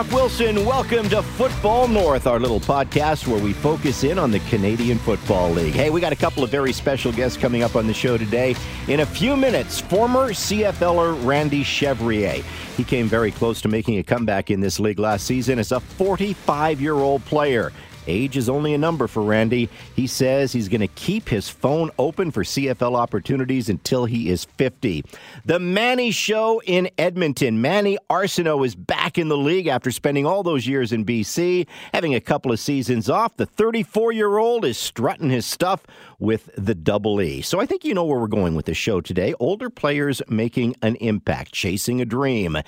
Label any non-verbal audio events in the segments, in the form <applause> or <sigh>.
I'm Wilson. Welcome to Football North, our little podcast where we focus in on the Canadian Football League. Hey, we got a couple of very special guests coming up on the show today. In a few minutes, former CFLer Randy Chevrier. He came very close to making a comeback in this league last season as a 45 year old player. Age is only a number for Randy. He says he's going to keep his phone open for CFL opportunities until he is 50. The Manny Show in Edmonton. Manny Arceneaux is back in the league after spending all those years in BC, having a couple of seasons off. The 34 year old is strutting his stuff with the double E. So I think you know where we're going with the show today. Older players making an impact, chasing a dream.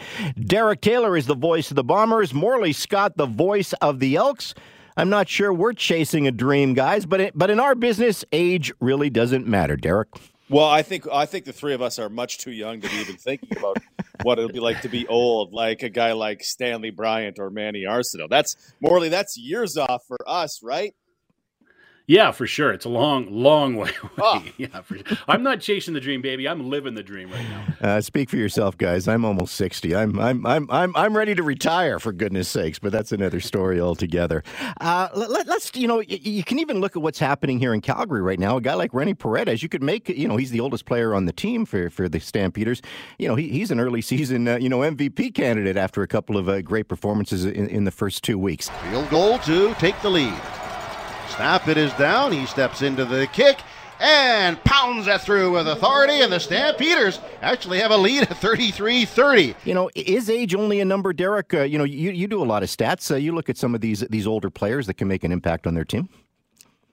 Derek Taylor is the voice of the Bombers, Morley Scott, the voice of the Elks. I'm not sure we're chasing a dream, guys, but it, but in our business, age really doesn't matter, Derek. Well, I think I think the three of us are much too young to be even thinking about <laughs> what it'll be like to be old, like a guy like Stanley Bryant or Manny Arceneaux. That's Morley. That's years off for us, right? Yeah, for sure. It's a long, long <laughs> way away. Oh. <laughs> Yeah, for sure. I'm not chasing the dream, baby. I'm living the dream right now. Uh, speak for yourself, guys. I'm almost 60. I'm, I'm, I'm, I'm, I'm ready to retire, for goodness sakes. But that's another story altogether. Uh, let, us you know, you, you can even look at what's happening here in Calgary right now. A guy like Rene Paredes, you could make, you know, he's the oldest player on the team for for the Stampeders. You know, he, he's an early season, uh, you know, MVP candidate after a couple of uh, great performances in, in the first two weeks. Field goal to take the lead. Snap, it is down. He steps into the kick and pounds that through with authority, and the Stampeders actually have a lead at 33 30. You know, is age only a number, Derek? Uh, you know, you, you do a lot of stats. Uh, you look at some of these these older players that can make an impact on their team.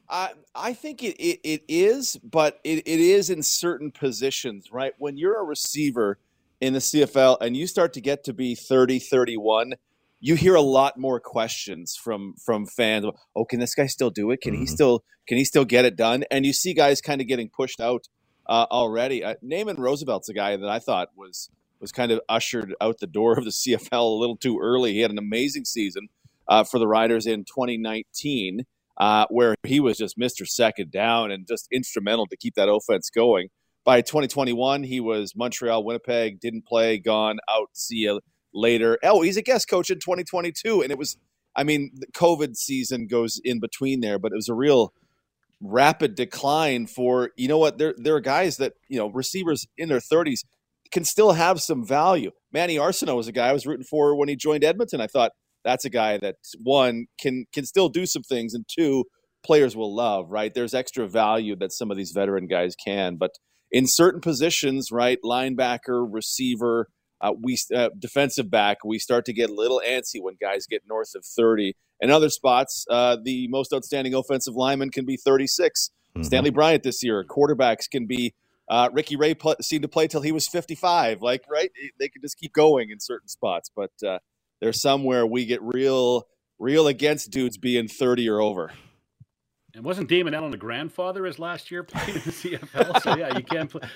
Uh, I think it, it, it is, but it, it is in certain positions, right? When you're a receiver in the CFL and you start to get to be 30, 31, you hear a lot more questions from from fans. Oh, can this guy still do it? Can mm-hmm. he still can he still get it done? And you see guys kind of getting pushed out uh, already. Uh, Naaman Roosevelt's a guy that I thought was was kind of ushered out the door of the <laughs> CFL a little too early. He had an amazing season uh, for the Riders in 2019, uh, where he was just Mr. Second Down and just instrumental to keep that offense going. By 2021, he was Montreal, Winnipeg, didn't play, gone out. See you later. Oh, he's a guest coach in 2022, and it was. I mean, the COVID season goes in between there, but it was a real rapid decline for you know what there there are guys that you know receivers in their 30s can still have some value. Manny Arceneaux was a guy I was rooting for when he joined Edmonton. I thought that's a guy that one can can still do some things, and two players will love. Right, there's extra value that some of these veteran guys can, but in certain positions, right, linebacker, receiver, uh, we uh, defensive back, we start to get a little antsy when guys get north of 30. In other spots, uh, the most outstanding offensive lineman can be 36. Mm-hmm. Stanley Bryant this year. Quarterbacks can be uh, Ricky Ray pl- seemed to play till he was 55. Like, right? They can just keep going in certain spots. But uh, there's somewhere we get real, real against dudes being 30 or over. And wasn't Damon Allen a grandfather his last year playing in the CFL? So yeah, you can play. <laughs>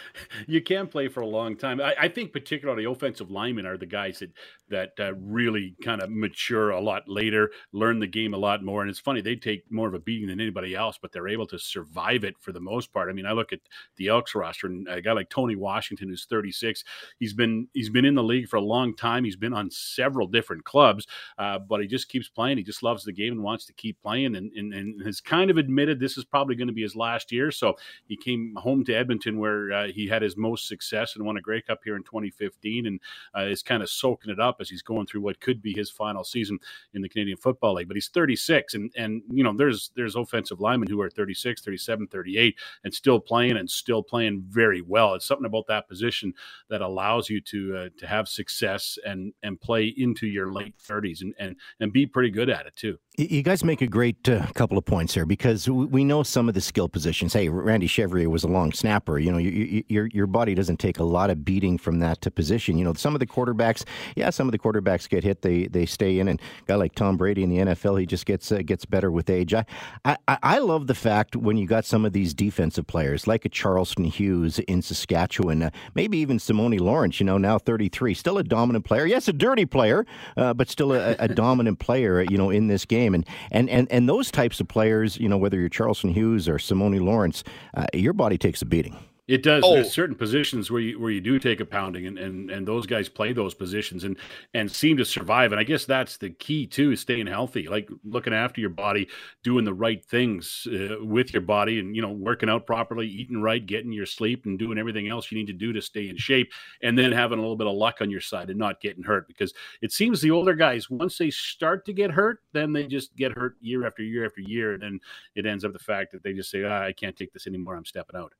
You can play for a long time. I, I think particularly offensive linemen are the guys that that uh, really kind of mature a lot later, learn the game a lot more. And it's funny they take more of a beating than anybody else, but they're able to survive it for the most part. I mean, I look at the Elks roster and a guy like Tony Washington, who's 36. He's been he's been in the league for a long time. He's been on several different clubs, uh, but he just keeps playing. He just loves the game and wants to keep playing, and and, and has kind of admitted this is probably going to be his last year. So he came home to Edmonton where uh, he had his most success and won a Grey Cup here in 2015 and uh, is kind of soaking it up as he's going through what could be his final season in the Canadian Football League. But he's 36 and, and you know, there's, there's offensive linemen who are 36, 37, 38 and still playing and still playing very well. It's something about that position that allows you to, uh, to have success and, and play into your late 30s and, and, and be pretty good at it too. You guys make a great uh, couple of points here because we know some of the skill positions. Hey, Randy Chevrier was a long snapper. You know, you, you, your your body doesn't take a lot of beating from that to position. You know, some of the quarterbacks, yeah, some of the quarterbacks get hit, they they stay in, and guy like Tom Brady in the NFL, he just gets uh, gets better with age. I, I I love the fact when you got some of these defensive players like a Charleston Hughes in Saskatchewan, uh, maybe even Simoni Lawrence. You know, now 33, still a dominant player. Yes, a dirty player, uh, but still a, a dominant player. You know, in this game game. And, and, and, and those types of players, you know, whether you're Charleston Hughes or Simoni Lawrence, uh, your body takes a beating. It does. Oh. There's certain positions where you where you do take a pounding, and, and and those guys play those positions and and seem to survive. And I guess that's the key too, is staying healthy, like looking after your body, doing the right things uh, with your body, and you know working out properly, eating right, getting your sleep, and doing everything else you need to do to stay in shape, and then having a little bit of luck on your side and not getting hurt. Because it seems the older guys, once they start to get hurt, then they just get hurt year after year after year, and then it ends up the fact that they just say, ah, "I can't take this anymore. I'm stepping out."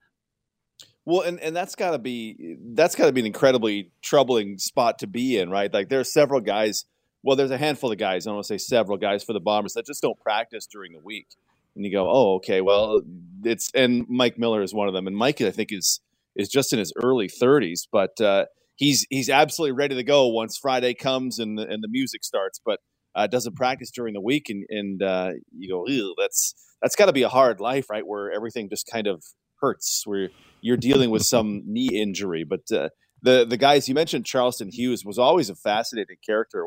Well, and, and that's got to be that's got to be an incredibly troubling spot to be in, right? Like there are several guys. Well, there's a handful of guys. I don't want to say several guys for the Bombers that just don't practice during the week. And you go, oh, okay, well, it's and Mike Miller is one of them. And Mike, I think, is is just in his early 30s, but uh, he's he's absolutely ready to go once Friday comes and the, and the music starts. But uh, doesn't practice during the week, and and uh, you go, that's that's got to be a hard life, right? Where everything just kind of hurts, where you're dealing with some <laughs> knee injury. But uh, the the guys you mentioned, Charleston Hughes was always a fascinating character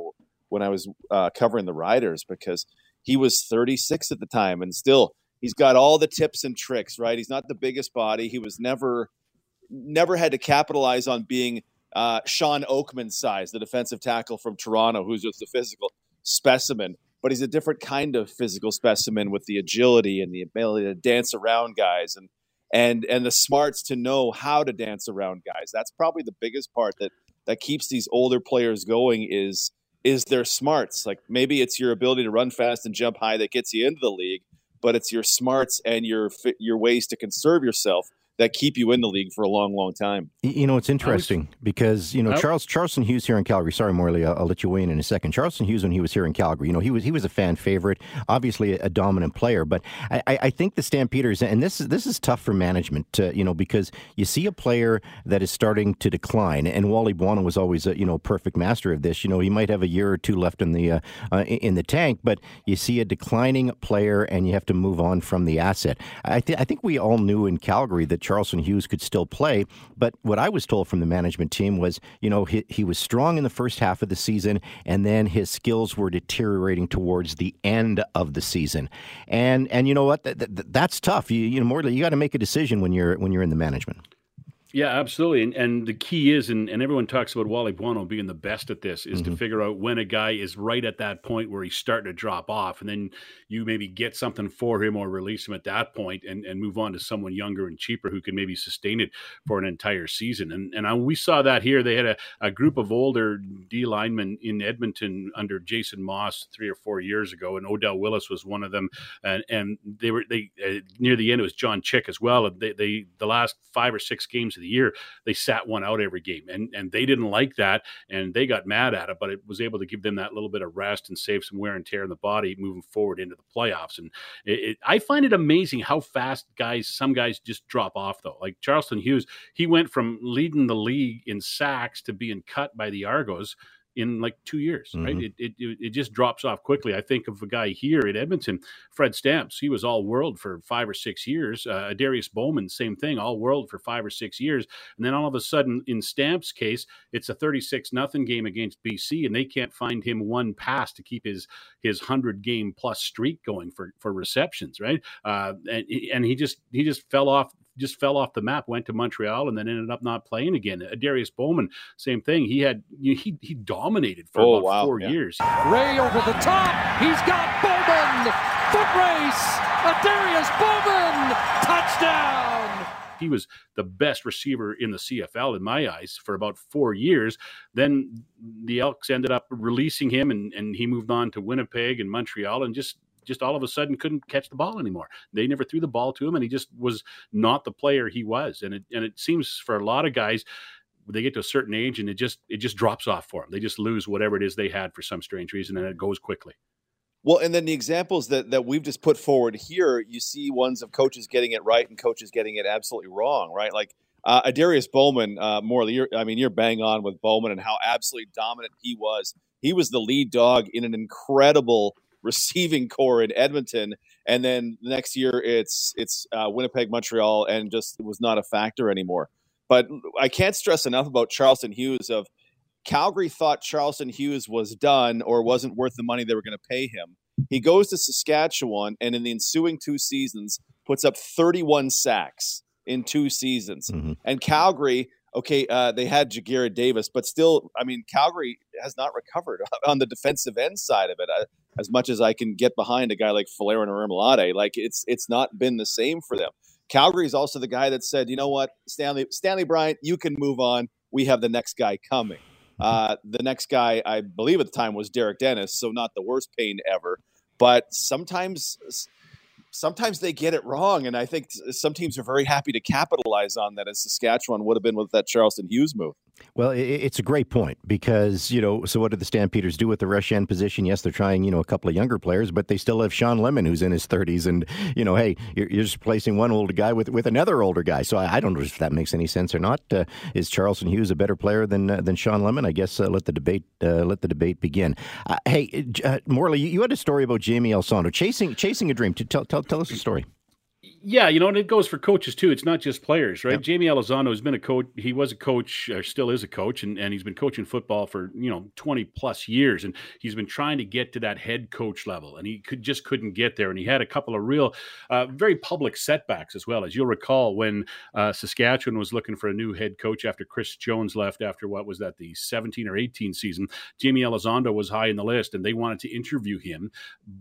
when I was uh, covering the Riders because he was 36 at the time and still he's got all the tips and tricks. Right, he's not the biggest body. He was never never had to capitalize on being uh, Shawn Oakman size, the defensive tackle from Toronto, who's just a physical specimen. But he's a different kind of physical specimen with the agility and the ability to dance around guys and and and the smarts to know how to dance around guys. That's probably the biggest part that that keeps these older players going is is their smarts. Like maybe it's your ability to run fast and jump high that gets you into the league, but it's your smarts and your your ways to conserve yourself that keep you in the league for a long, long time. You know, it's interesting because you know oh. Charles Charleston Hughes here in Calgary. Sorry, Morley, I'll, I'll, let you weigh in in a second. Charleston Hughes, when he was here in Calgary, you know, he was he was a fan favorite, obviously a, a dominant player. But I, I, think the Stampeders, and this is this is tough for management, to, you know, because you see a player that is starting to decline, and Wally Buono was always a you know perfect master of this. You know, he might have a year or two left in the uh, uh, in the tank, but you see a declining player, and you have to move on from the asset. I, th- I think we all knew in Calgary that Charleston Hughes could still play. But what I was told from the management team was, you know, he, he was strong in the first half of the season, and then his skills were deteriorating towards the end of the season. And and you know what? That, that, that's tough. You you know, more you got to make a decision when you're when you're in the management. Yeah, absolutely. And, and the key is, and, and everyone talks about Wally Buono being the best at this, is mm-hmm. to figure out when a guy is right at that point where he's starting to drop off. And then you maybe get something for him or release him at that point and, and move on to someone younger and cheaper who can maybe sustain it for an entire season. And and I, we saw that here. They had a, a group of older D linemen in Edmonton under Jason Maas three or four years ago, and Odell Willis was one of them. And, and they were they uh, near the end it was John Chick as well. They, they the last five or six games of the the year, they sat one out every game, and and they didn't like that, and they got mad at it. But it was able to give them that little bit of rest and save some wear and tear in the body moving forward into the playoffs. And it, it, I find it amazing how fast guys, some guys just drop off though. Like Charleston Hughes, he went from leading the league in sacks to being cut by the Argos in like two years, mm-hmm. right? It, it, it just drops off quickly. I think of a guy here at Edmonton, Fred Stamps. He was all world for five or six years. Uh, Darius Bowman, same thing, all world for five or six years. And then all of a sudden, in Stamps' case, it's a 36 nothing game against BC, and they can't find him one pass to keep his his hundred game plus streak going for for receptions, right? Uh, and and he just he just fell off just fell off the map, went to Montreal, and then ended up not playing again. Uh, Darius Bowman, same thing. He had he he dominated for oh, about wow. four yeah. years. Ray over the top. He's got Bowman. Foot race. A Darius Bowman touchdown. He was the best receiver in the CFL in my eyes for about four years. Then the Elks ended up releasing him, and, and he moved on to Winnipeg and Montreal, and just just all of a sudden couldn't catch the ball anymore. They never threw the ball to him, and he just was not the player he was. And it and it seems for a lot of guys, they get to a certain age and it just it just drops off for them. They just lose whatever it is they had for some strange reason, and it goes quickly. Well, and then the examples that, that we've just put forward here, you see ones of coaches getting it right and coaches getting it absolutely wrong, right? Like uh, Darius Bowman, uh, Morley, I mean, you're bang on with Bowman and how absolutely dominant he was. He was the lead dog in an incredible receiving core in Edmonton, and then next year it's it's uh, Winnipeg, Montreal, and just was not a factor anymore. But I can't stress enough about Charleston Hughes. Of Calgary thought Charleston Hughes was done or wasn't worth the money they were going to pay him. He goes to Saskatchewan, and in the ensuing two seasons, puts up 31 sacks. in two seasons. Mm-hmm. And Calgary, okay, uh, they had Ja'Gared Davis, but still, I mean, Calgary has not recovered <laughs> on the defensive end side of it. Uh, as much as I can get behind a guy like Folarin Orimolade, like it's it's not been the same for them. Calgary is also the guy that said, you know what, Stanley Stanley Bryant, you can move on. We have the next guy coming. Uh, the next guy, I believe at the time, was Derek Dennis, so not the worst pain ever. But sometimes sometimes they get it wrong, and I think some teams are very happy to capitalize on that, as Saskatchewan would have been with that Charleston Hughes move. Well, it's a great point because, you know, so what did the Stampeders do with the rush end position? Yes, they're trying, you know, a couple of younger players, but they still have Shawn Lemon, who's in his 30s. And, you know, hey, you're, just replacing one older guy with, with another older guy. So I, I don't know if that makes any sense or not. Uh, is Charleston Hughes a better player than uh, than Shawn Lemon? I guess uh, let the debate uh, let the debate begin. Uh, hey, uh, Morley, you, had a story about Jamie Elizondo chasing chasing a dream. Tell, tell, tell us a story. Yeah, you know, and it goes for coaches too. It's not just players, right? Yep. Jamie Elizondo has been a coach. He was a coach, or still is a coach, and, and he's been coaching football for you know twenty plus years, and he's been trying to get to that head coach level, and he could just couldn't get there, and he had a couple of real, uh, very public setbacks as well. As you'll recall, when uh, Saskatchewan was looking for a new head coach after Chris Jones left after what was that the seventeen or eighteen season, Jamie Elizondo was high in the list, and they wanted to interview him,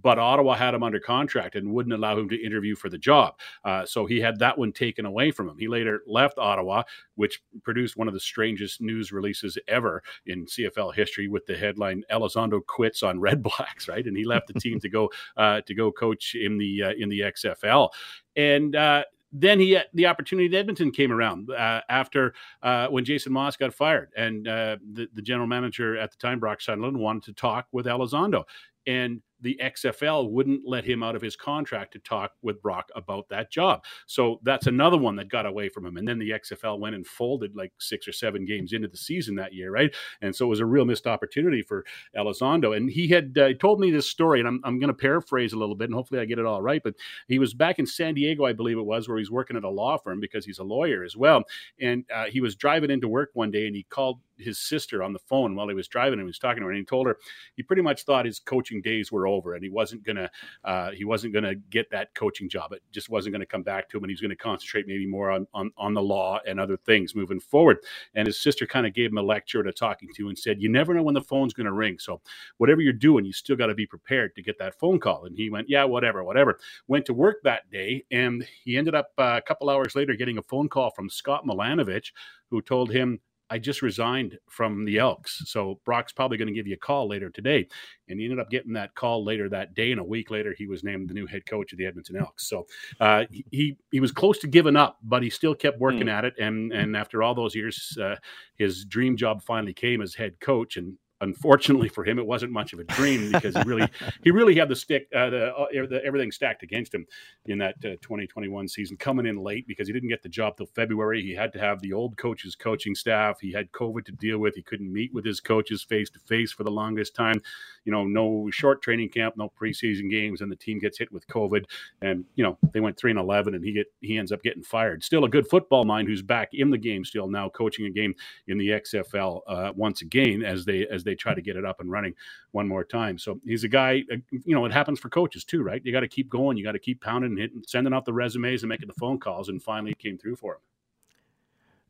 but Ottawa had him under contract and wouldn't allow him to interview for the job. Uh, so he had that one taken away from him. He later left Ottawa, which produced one of the strangest news releases ever in CFL history with the headline "Elizondo quits on Red <laughs> Blacks." Right, and he left the team to go <laughs> uh, to go coach in the uh, in the XFL, and uh, then he the opportunity at Edmonton came around uh, after uh, when Jason Maas got fired, and uh, the, the general manager at the time, Brock Sunderland, wanted to talk with Elizondo, and the XFL wouldn't let him out of his contract to talk with Brock about that job. So that's another one that got away from him. And then the XFL went and folded like six or seven games into the season that year, right? And so it was a real missed opportunity for Elizondo. And he had uh, told me this story, and I'm, I'm going to paraphrase a little bit, and hopefully I get it all right. But he was back in San Diego, I believe it was, where he's working at a law firm because he's a lawyer as well. And uh, he was driving into work one day and he called his sister on the phone while he was driving and he was talking to her and he told her he pretty much thought his coaching days were over and he wasn't gonna uh, he wasn't gonna get that coaching job. It just wasn't gonna come back to him and he was gonna concentrate maybe more on on, on the law and other things moving forward. And his sister kind of gave him a lecture to talking to and said you never know when the phone's gonna ring so whatever you're doing you still got to be prepared to get that phone call. And he went yeah whatever whatever. Went to work that day and he ended up uh, a couple hours later getting a phone call from Scott Milanovich who told him I just resigned from the Elks. So Brock's probably going to give you a call later today. And he ended up getting that call later that day. And a week later, he was named the new head coach of the Edmonton Elks. So uh, he he was close to giving up, but he still kept working mm. at it. And and after all those years, uh, his dream job finally came as head coach. And unfortunately for him, it wasn't much of a dream because he really <laughs> he really had the stick uh, the, uh, the, everything stacked against him in that uh, 2021 season, coming in late because he didn't get the job till February. He had to have the old coach's coaching staff. He had COVID to deal with. He couldn't meet with his coaches face to face for the longest time. You know, no short training camp, no preseason games, and the team gets hit with COVID. And you know, they went three and 11, and he get he ends up getting fired. Still a good football mind who's back in the game still now, coaching a game in the XFL uh, once again as they as they try to get it up and running one more time. So he's a guy, uh, you know, it happens for coaches too, right? You got to keep going. You got to keep pounding and hitting, sending out the resumes and making the phone calls. And finally it came through for him.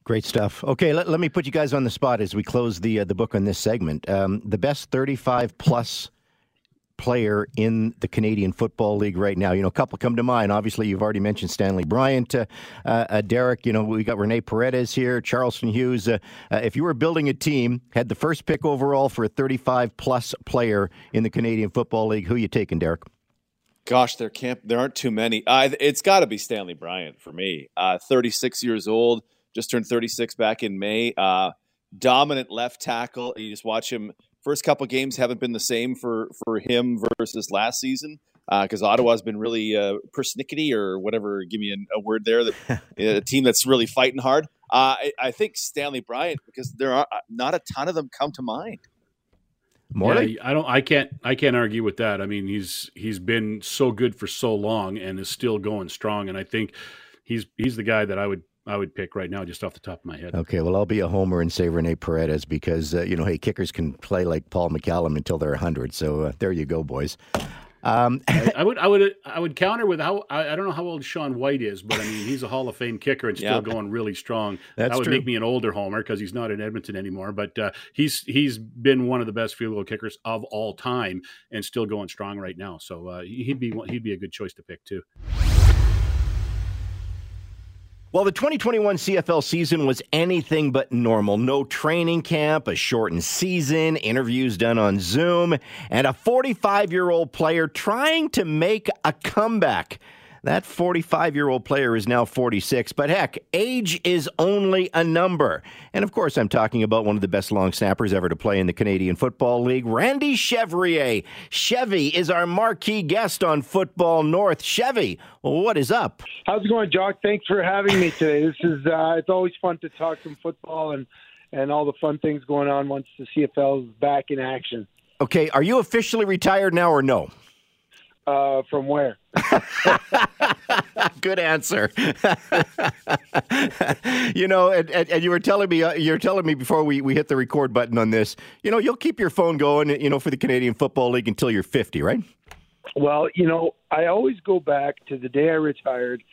Great stuff. Okay, let, let me put you guys on the spot as we close the uh, the book on this segment. Um, the best 35 plus player in the Canadian Football League right now. You know, a couple come to mind. Obviously, you've already mentioned Stanley Bryant, uh, uh, Derek. You know, we got Rene Paredes here, Charleston Hughes. Uh, uh, if you were building a team, had the first pick overall for a 35 plus player in the Canadian Football League, who you taking, Derek? Gosh, there can't there aren't too many. it's got to be Stanley Bryant for me. Uh, 36 years old, just turned 36 back in May. Uh, dominant left tackle. You just watch him first couple games haven't been the same for for him versus last season because uh, Ottawa's been really uh, persnickety or whatever. Give me a, a word there. That <laughs> a team that's really fighting hard. Uh, I, I, think Stanley Bryant because there are uh, not a ton of them come to mind. Morley? Yeah, I don't. I can't. I can't argue with that. I mean, he's he's been so good for so long and is still going strong. And I think he's he's the guy that I would I would pick right now, just off the top of my head. Okay, well, I'll be a homer and say Rene Paredes because uh, you know, hey, kickers can play like Paul McCallum until they're hundred. So uh, there you go, boys. Um, <laughs> I, I, would, I would, I would counter with how I, I, don't know how old Sean Whyte is, but I mean he's a Hall of Fame kicker and still going really strong. That's that would true. make me an older homer because he's not in Edmonton anymore. But uh, he's he's been one of the best field goal kickers of all time and still going strong right now. So uh, he'd be he'd be a good choice to pick too. Well, the 2021 CFL season was anything but normal. No training camp, a shortened season, interviews done on Zoom, and a 45 year old player trying to make a comeback. That 45 year old player is now 46, but heck, age is only a number. And of course, I'm talking about one of the best long snappers ever to play in the Canadian Football League, Randy Chevrier. Chevy is our marquee guest on Football North. Chevy, what is up? How's it going, Jock? Thanks for having me today. This is uh, it's always fun to talk some football and and all the fun things going on once the CFL is back in action. Okay, are you officially retired now or no? Uh, from where? <laughs> Good answer. <laughs> you know, and, and, and, you were telling me, uh, you're telling me before we, we hit the record button on this. You know, you'll keep your phone going, you know, for the Canadian Football League until you're 50, right? Well, you know, I always go back to the day I retired,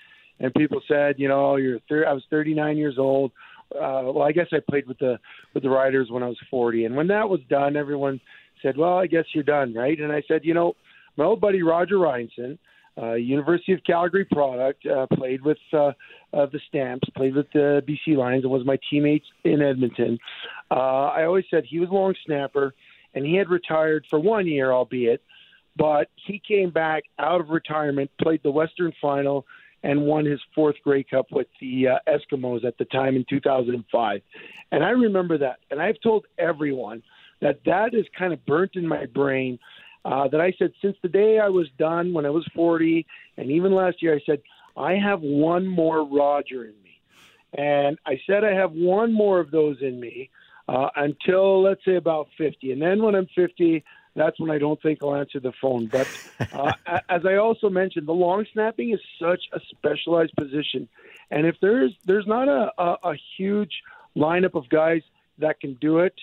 and people said, you know, you're thir- I was 39 years old. Uh, well, I guess I played with the with the Riders when I was 40, and when that was done, everyone said, well, I guess you're done, right? And I said, you know, my old buddy Roger Reinson uh, University of Calgary product. Uh, played with uh, uh, the Stamps, played with the BC Lions, and was my teammate in Edmonton. Uh, I always said he was a long snapper, and he had retired for one year, albeit, but he came back out of retirement, played the Western Final, and won his fourth Grey Cup with the uh, Eskimos at the time in 2005. And I remember that, and I've told everyone that that is kind of burnt in my brain uh, that I said since the day I was done when I was 40, and even last year, I said, I have one more Roger in me. And I said I have one more of those in me uh, until, let's say, about 50. And then when I'm 50, that's when I don't think I'll answer the phone. But <laughs> uh, as I also mentioned, the long snapping is such a specialized position, and if there's there's not a, a, a huge lineup of guys that can do it,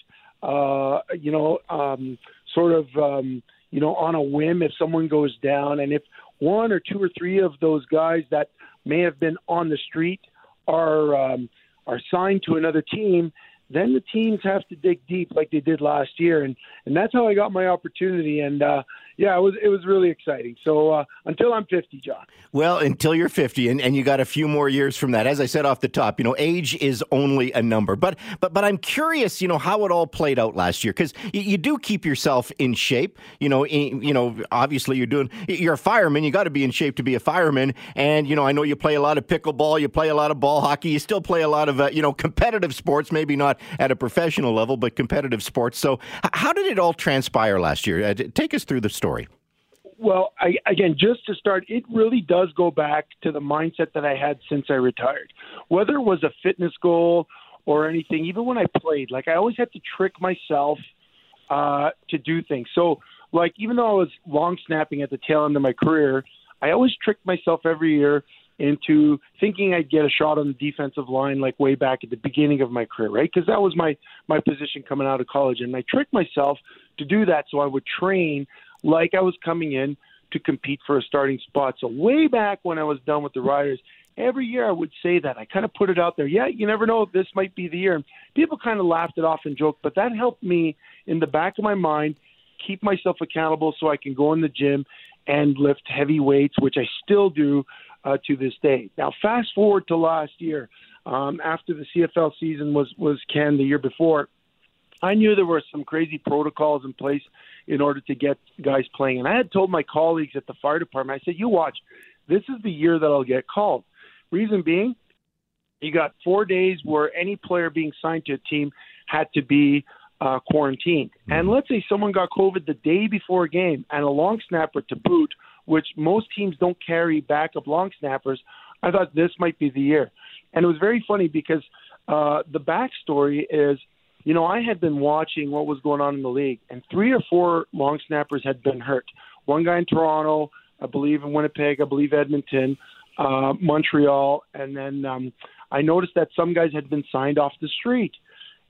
uh, you know, um, sort of um, you know, on a whim if someone goes down. And if one or two or three of those guys that may have been on the street are um, are signed to another team, then the teams have to dig deep like they did last year, and and that's how I got my opportunity. And uh, yeah, it was it was really exciting. So uh, until I'm 50, John. Well, until you're 50, and, and you got a few more years from that. As I said off the top, you know, age is only a number. But but but I'm curious, you know, how it all played out last year because you, you, do keep yourself in shape. You know, in, you know, obviously you're doing you're a fireman. You got to be in shape to be a fireman. And you know, I know you play a lot of pickleball, you play a lot of ball hockey, you still play a lot of uh, you know competitive sports. Maybe not at a professional level, but competitive sports. So how did it all transpire last year? Uh, take us through the story. Well, I, again, just to start, it really does go back to the mindset that I had since I retired. Whether it was a fitness goal or anything, even when I played, like I always had to trick myself uh, to do things. So, like, even though I was long snapping at the tail end of my career, I always tricked myself every year into thinking I'd get a shot on the defensive line, like way back at the beginning of my career, right? Because that was my my position coming out of college, and I tricked myself to do that so I would train like I was coming in to compete for a starting spot. So way back when I was done with the Riders, every year I would say that. I kind of put it out there. Yeah, you never know this might be the year. People kind of laughed it off and joked, but that helped me in the back of my mind keep myself accountable so I can go in the gym and lift heavy weights, which I still do uh, to this day. Now, fast forward to last year, um, after the CFL season was was canned the year before. I knew there were some crazy protocols in place in order to get guys playing. And I had told my colleagues at the fire department, I said, you watch, this is the year that I'll get called. Reason being, you got four days where any player being signed to a team had to be uh, quarantined. Mm-hmm. And let's say someone got COVID the day before a game and a long snapper to boot, which most teams don't carry backup long snappers. I thought this might be the year. And it was very funny because uh, the backstory is – you know, I had been watching what was going on in the league, and three or four long snappers had been hurt. One guy in Toronto, I believe in Winnipeg, I believe Edmonton, uh, Montreal, and then um, I noticed that some guys had been signed off the street.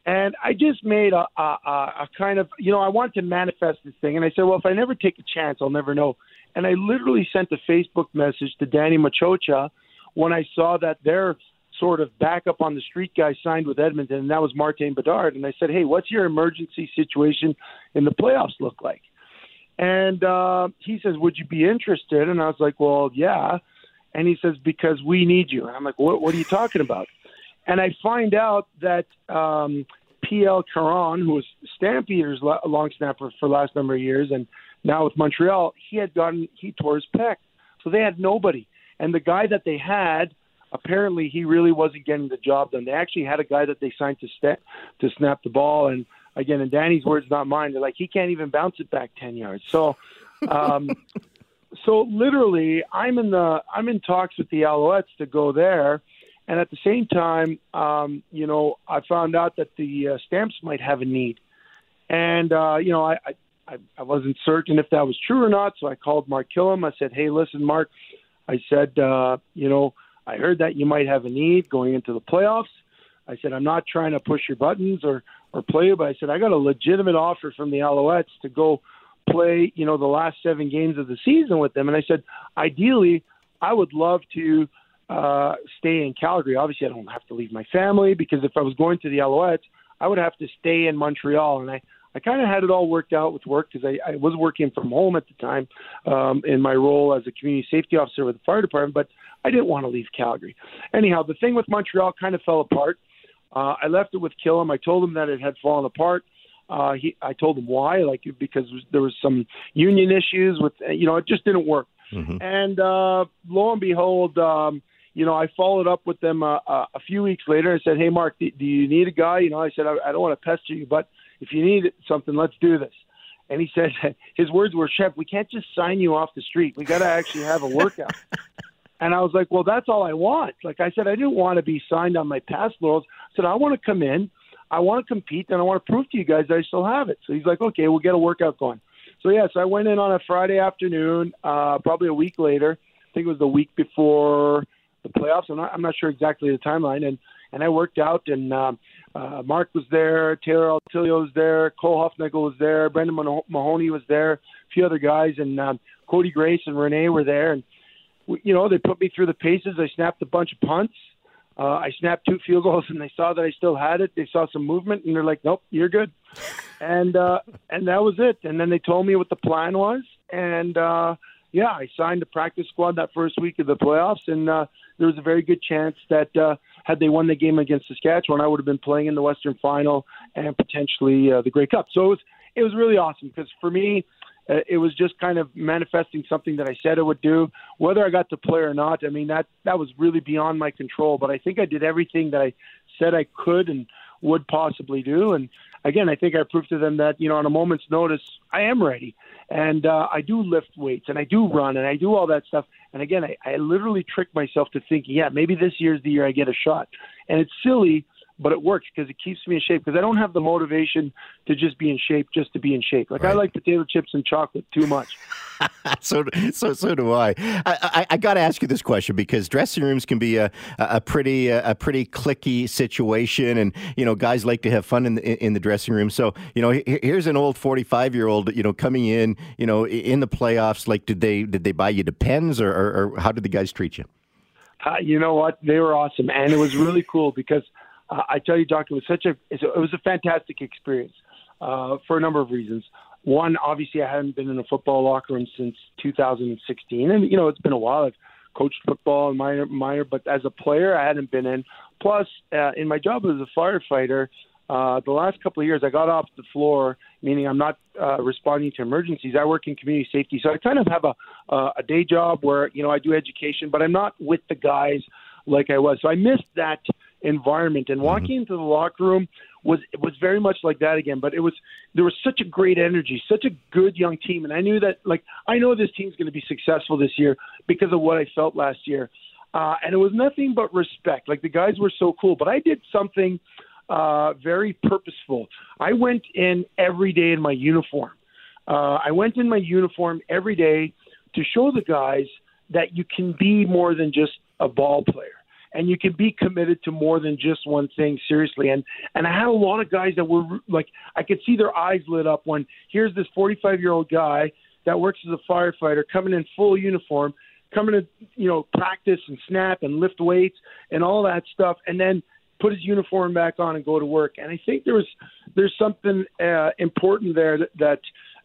And I just made a, a, a kind of, you know, I wanted to manifest this thing. And I said, well, if I never take a chance, I'll never know. And I literally sent a Facebook message to Danny Maciocia when I saw that their sort of backup on the street guy signed with Edmonton, and that was Martin Bedard. And I said, hey, what's your emergency situation in the playoffs look like? And uh, he says, would you be interested? And I was like, well, yeah. And he says, because we need you. And I'm like, what, what are you talking about? And I find out that um, PL Caron, who was Stampeders long snapper for the last number of years, and now with Montreal, he had gotten he tore his pec, so they had nobody. And the guy that they had, apparently, he really wasn't getting the job done. They actually had a guy that they signed to step to snap the ball, and again, in Danny's words, not mine. They're like he can't even bounce it back ten yards. So. <laughs> Um, so literally, I'm in the I'm in talks with the Alouettes to go there, and at the same time, um, you know, I found out that the uh, Stamps might have a need, and uh, you know, I, I I wasn't certain if that was true or not. So I called Mark Kilam. I said, "Hey, listen, Mark," I said, uh, "You know, I heard that you might have a need going into the playoffs." I said, "I'm not trying to push your buttons or or play you, but I said I got a legitimate offer from the Alouettes to go play, you know, the last seven games of the season with them." And I said, "Ideally, I would love to." uh, stay in Calgary. Obviously, I don't have to leave my family because if I was going to the Alouettes, I would have to stay in Montreal. And I, I kind of had it all worked out with work because I, I was working from home at the time um, in my role as a community safety officer with the fire department, but I didn't want to leave Calgary. Anyhow, the thing with Montreal kind of fell apart. Uh, I left it with Kilam. I told him that it had fallen apart. Uh, he, I told him why, like because there was some union issues with, you know, it just didn't work. Mm-hmm. And uh, lo and behold, um, you know, I followed up with them uh, uh, a few weeks later and said, "Hey, Mark, do, do you need a guy?" You know, I said, I, "I don't want to pester you, but if you need something, let's do this." And he said, <laughs> his words were, "Chef, we can't just sign you off the street. We got to actually have a workout." <laughs> and I was like, "Well, that's all I want." Like I said, I didn't want to be signed on my past laurels. I said, "I want to come in, I want to compete, and I want to prove to you guys that I still have it." So he's like, "Okay, we'll get a workout going." So yes, yeah, so I went in on a Friday afternoon, uh, probably a week later. I think it was the week before the playoffs. I'm not, I'm not sure exactly the timeline. And and I worked out, and um, uh, Mark was there, Taylor Altilio was there, Cole Hufnagel was there, Brendan Mahoney was there, a few other guys, and um, Cody Grace and Rene were there. And you know, they put me through the paces. I snapped a bunch of punts. Uh, I snapped two field goals, and they saw that I still had it. They saw some movement, and they're like, "Nope, you're good." and uh, and that was it. And then they told me what the plan was, and uh, yeah, I signed the practice squad that first week of the playoffs, and uh, there was a very good chance that uh, had they won the game against Saskatchewan, I would have been playing in the Western Final and potentially uh, the Grey Cup. So it was it was really awesome because for me, uh, it was just kind of manifesting something that I said I would do. Whether I got to play or not, I mean that that was really beyond my control. But I think I did everything that I said I could and would possibly do, and again, I think I proved to them that you know on a moment's notice I am ready, and uh, I do lift weights and I do run and I do all that stuff. And again, I, I literally tricked myself to thinking, yeah, maybe this year's the year I get a shot. And it's silly but it works because it keeps me in shape because I don't have the motivation to just be in shape just to be in shape. Like right. I like potato chips and chocolate too much. <laughs> so so so do I. I, I, I got to ask you this question because dressing rooms can be a a pretty a pretty clicky situation, and you know guys like to have fun in the in the dressing room. So you know here's an old forty five year old you know coming in you know in the playoffs. Like did they did they buy you Depends or, or, or how did the guys treat you? Uh, you know what? They were awesome, and it was really cool because uh, I tell you, Doctor, it was such a it was a fantastic experience uh, for a number of reasons. One, obviously, I hadn't been in a football locker room since 2016, and you know it's been a while. I've coached football and minor, minor, but as a player, I hadn't been in. Plus, uh, in my job as a firefighter, uh, the last couple of years, I got off the floor, meaning I'm not uh, responding to emergencies. I work in community safety, so I kind of have a uh, a day job where you know I do education, but I'm not with the guys like I was. So I missed that environment. And mm-hmm. walking mm-hmm. into the locker room was it was very much like that again. But it was there was such a great energy, such a good young team, and I knew that like I know this team's going to be successful this year because of what I felt last year. Uh, and it was nothing but respect. Like the guys were so cool, but I did something uh, very purposeful. I went in every day in my uniform. Uh, I went in my uniform every day to show the guys that you can be more than just a ball player and you can be committed to more than just one thing seriously. And and I had a lot of guys that were like I could see their eyes lit up when here's this 45 year old guy that works as a firefighter coming in full uniform, coming to you know practice and snap and lift weights and all that stuff, and then put his uniform back on and go to work. And I think there was there's something uh, important there that that,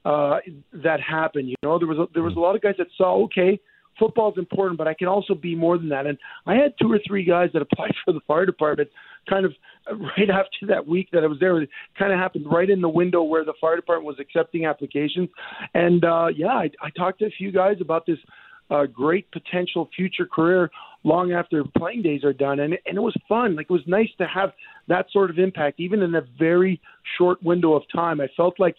uh, that happened. You know, there was a, there was a lot of guys that saw okay football is important, but I can also be more than that. And I had two or three guys that applied <laughs> for the fire department kind of right after that week that I was there. It kind of happened right in the window where the fire department was accepting applications. And uh, yeah, I, I talked to a few guys about this uh, great potential future career long after playing days are done. And, and it was fun. Like it was nice to have that sort of impact, even in a very short window of time. I felt like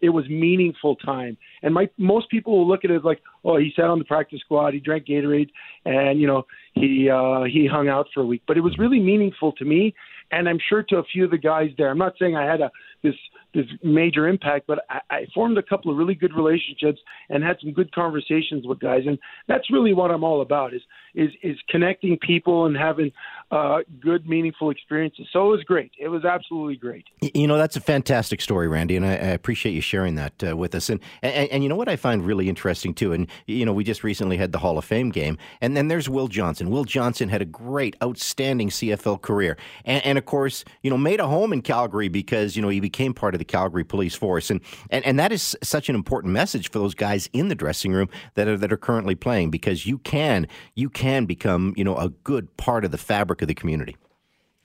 it was meaningful time. And my most people will look at it like, oh, he sat on the practice squad, he drank Gatorade, and you know he uh, he hung out for a week. But it was really meaningful to me, and I'm sure to a few of the guys there. I'm not saying I had a this this major impact, but I, I formed a couple of really good relationships and had some good conversations with guys, and that's really what I'm all about is is is connecting people and having uh, good, meaningful experiences. So it was great. It was absolutely great. You know, that's a fantastic story, Randy, and I, I appreciate you sharing that uh, with us. And, and and you know what I find really interesting too, and you know, we just recently had the Hall of Fame game, and then there's Will Johnson. Will Johnson had a great, outstanding CFL career, and, and of course, you know, made a home in Calgary because you know he became part of the Calgary Police Force, and and, and that is such an important message for those guys in the dressing room that are that are currently playing because you can you can become you know a good part of the fabric of the community.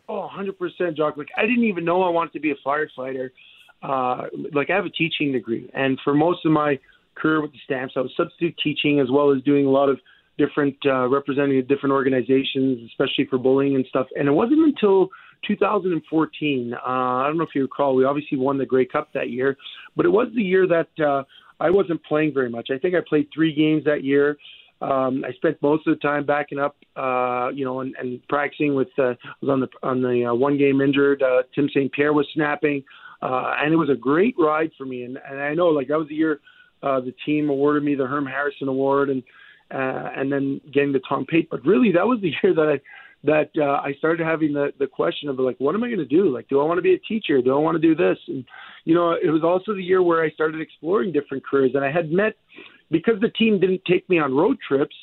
Oh, 100%, Jock. Like, I didn't even know I wanted to be a firefighter. Uh, like, I have a teaching degree. And for most of my career with the Stamps, I was substitute teaching as well as doing a lot of different, uh, representing different organizations, especially for bullying and stuff. And it wasn't until 2014, uh, I don't know if you recall, we obviously won the Grey Cup that year, but it was the year that uh, I wasn't playing very much. I think I played three games that year. Um, I spent most of the time backing up, uh, you know, and, and practicing with. Uh, was on the on the uh, one game injured. Uh, Tim St. Pierre was snapping, uh, and it was a great ride for me. And, and I know, like that was the year uh, the team awarded me the Herm Harrison Award, and uh, and then getting the Tom Pate. But really, that was the <laughs> year that I that uh, I started having the the question of like, what am I going to do? Like, do I want to be a teacher? Do I want to do this? And you know, it was also the year where I started exploring different careers, and I had met because the team didn't take me on road trips,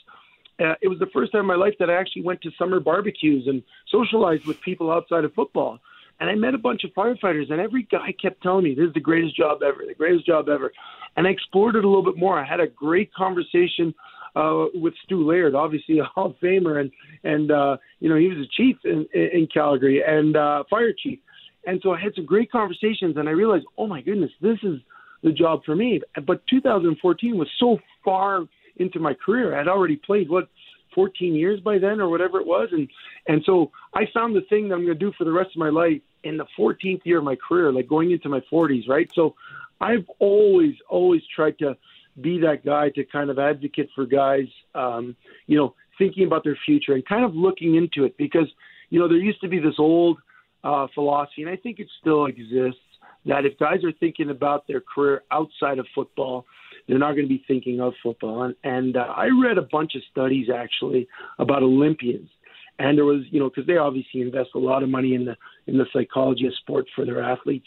uh, it was the first time in my life that I actually went to summer barbecues and socialized with people outside of football. And I met a bunch of firefighters, and every guy kept telling me, This is the greatest job ever, the greatest job ever. And I explored it a little bit more. I had a great conversation uh, with Stu Laird, obviously a <laughs> Hall of Famer, and, and uh, you know, he was a chief in, in Calgary and uh, fire chief. And so I had some great conversations, and I realized, oh my goodness, this is the job for me. But 2014 was so far into my career. I'd already played what 14 years by then or whatever it was, and and so I found the thing that I'm going to do for the rest of my life in the 14th year of my career, like going into my 40s, right? So I've always always tried to be that guy to kind of advocate for guys, um, you know, thinking about their future and kind of looking into it because you know there used to be this old uh, philosophy, and I think it still exists that if guys are thinking about their career outside of football, they're not going to be thinking of football. And, and uh, I read a bunch of studies actually about Olympians, and there was, you know, because they obviously invest a lot of money in the in the psychology of sport for their athletes.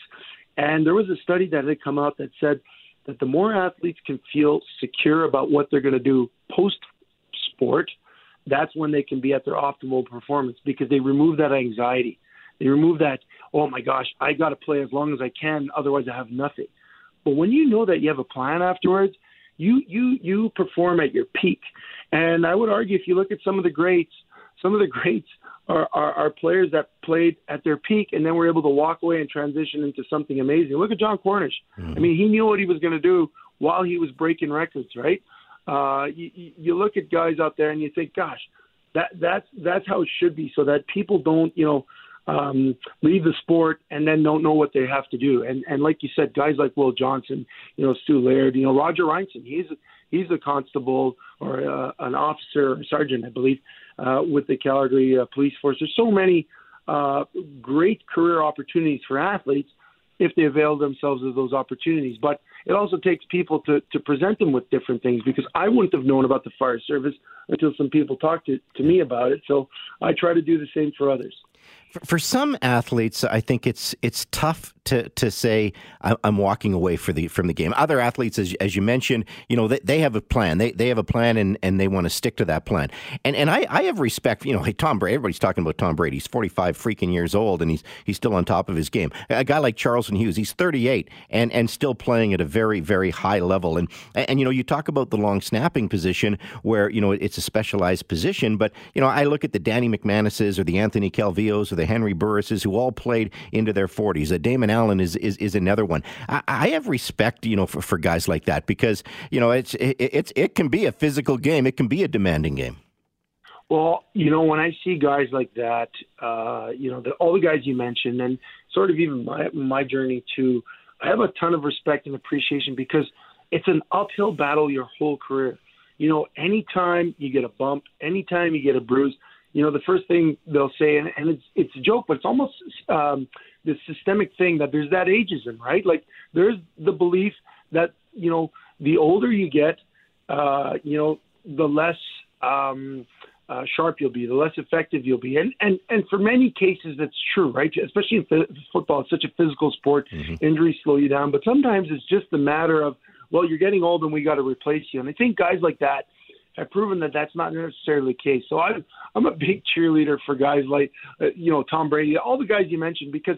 And there was a study that had come out that said that the more athletes can feel secure about what they're going to do post sport, that's when they can be at their optimal performance because they remove that anxiety. They remove that, oh my gosh, I got to play as long as I can, otherwise I have nothing. But when you know that you have a plan afterwards, you you you perform at your peak. And I would argue, if you look at some of the greats, some of the <laughs> greats are, are, are players that played at their peak and then were able to walk away and transition into something amazing. Look at Jon Cornish. Mm-hmm. I mean, he knew what he was going to do while he was breaking records, right? Uh, you, you look at guys out there and you think, gosh, that that's that's how it should be, so that people don't, you know, um, leave the sport and then don't know what they have to do. And and like you said, guys like Will Johnson, you know, Stu Laird, you know, Roger Reinson, he's he's a constable or uh, an officer or sergeant, I believe, uh, with the Calgary uh, Police Force. There's so many uh, great career opportunities for athletes. if they avail themselves of those opportunities. But it also takes people to, to present them with different things because I wouldn't have known about the fire service until some people talked to, to me about it. So I try to do the same for others. For some athletes, I think it's it's tough to to say I'm walking away for the from the game. Other athletes, as, as you mentioned, you know they, they have a plan. They they have a plan and, and they want to stick to that plan. And and I, I have respect. You know, hey Tom Brady. Everybody's talking about Tom Brady. He's 45 freaking years old and he's he's still on top of his game. A guy like Charleston Hughes, he's 38 and and still playing at a very very high level. And and you know you talk about the long snapping position where you know it's a specialized position, but you know I look at the Danny McManuses or the Anthony Calvillos or the Henry Burrises who all played into their 40s. Uh, Damon Allen is, is, is another one. I, I, have respect, you know, for, for guys like that because, you know, it's, it, it's, it can be a physical game. It can be a demanding game. Well, you know, when I see guys like that, uh, you know, the, all the guys you mentioned, and sort of even my, my journey too, I have a ton of respect and appreciation because it's an uphill battle your whole career. You know, anytime you get a bump, anytime you get a bruise, you know, the first thing they'll say, and, and it's it's a joke, but it's almost um, this systemic thing that there's that ageism, right? Like there's the belief that you know the older you get, uh, you know, the less um, uh, sharp you'll be, the less effective you'll be, and and and for many cases that's true, right? Especially in football, it's such a physical sport. Mm-hmm. Injuries slow you down, but sometimes it's just a matter of well, you're getting old and we got to replace you. And I think guys like that have proven that that's not necessarily the case. So I'm I'm a big cheerleader for guys like uh, you know Tom Brady, all the guys you mentioned, because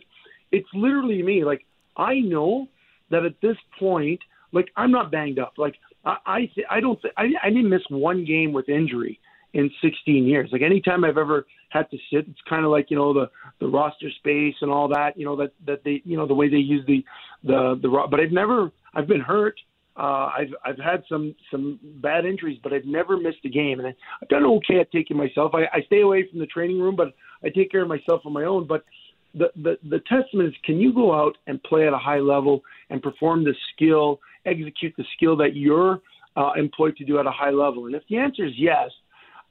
it's literally me. Like I know that at this point, like I'm not banged up. Like I I, I don't th- I, I didn't miss one game with injury in 16 years. Like anytime I've ever had to sit, it's kind of like you know the the roster space and all that. You know that that they you know the way they use the the the. But I've never I've been hurt. Uh, I've I've had some some bad injuries, but I've never missed a game, and I, I've done okay at taking myself. I, I stay away from the training room, but I take care of myself on my own. But the, the the testament is, can you go out and play at a high level and perform the skill, execute the skill that you're uh, employed to do at a high level? And if the answer is yes,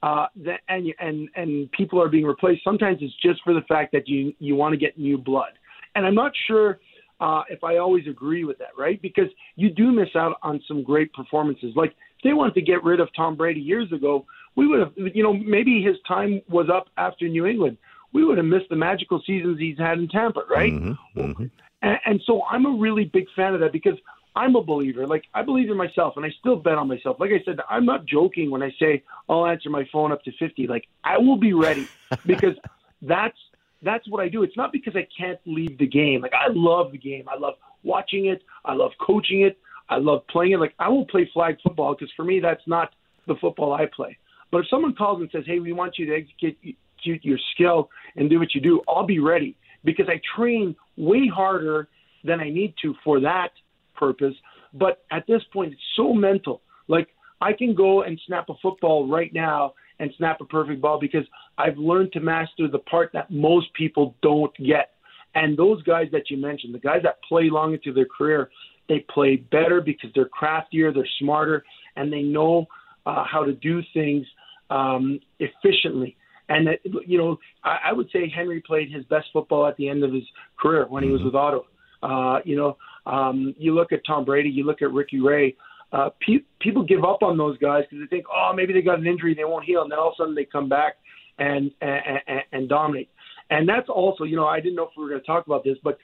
uh, that, and and and people are being replaced, sometimes it's just for the fact that you you want to get new blood. And I'm not sure uh, if I always agree with that, right? Because you do miss out on some great performances. Like if they wanted to get rid of Tom Brady years ago, we would have, you know, maybe his time was up after New England. We would have missed the magical seasons he's had in Tampa, right? Mm-hmm, mm-hmm. And, and so I'm a really big fan of that because I'm a believer. Like I believe in myself, and I still bet on myself. Like I said, I'm not joking when I say I'll answer my phone up to 50. Like I will be ready <laughs> because that's that's what I do. It's not because I can't leave the game. Like I love the game. I love watching it. I love coaching it. I love playing it. Like I will play flag football because for me that's not the football I play. But if someone calls and says, "Hey, we want you to execute your skill and do what you do," I'll be ready because I train way harder than I need to for that purpose. But at this point, it's so mental. Like I can go and snap a football right now and snap a perfect ball because I've learned to master the part that most people don't get. And those guys that you mentioned, the guys that play long into their career, they play better because they're craftier, they're smarter, and they know uh, how to do things um, efficiently. And that, you know, I, I would say Henry played his best football at the end of his career when he was mm-hmm. with Ottawa. Uh, you know, um, you look at Tom Brady, you look at Ricky Ray uh, pe- people give up on those guys because they think, oh, maybe they got an injury, they won't heal, and then all of a sudden they come back and and, and, and dominate. And that's also, you know, I didn't know if we were going to talk about this, but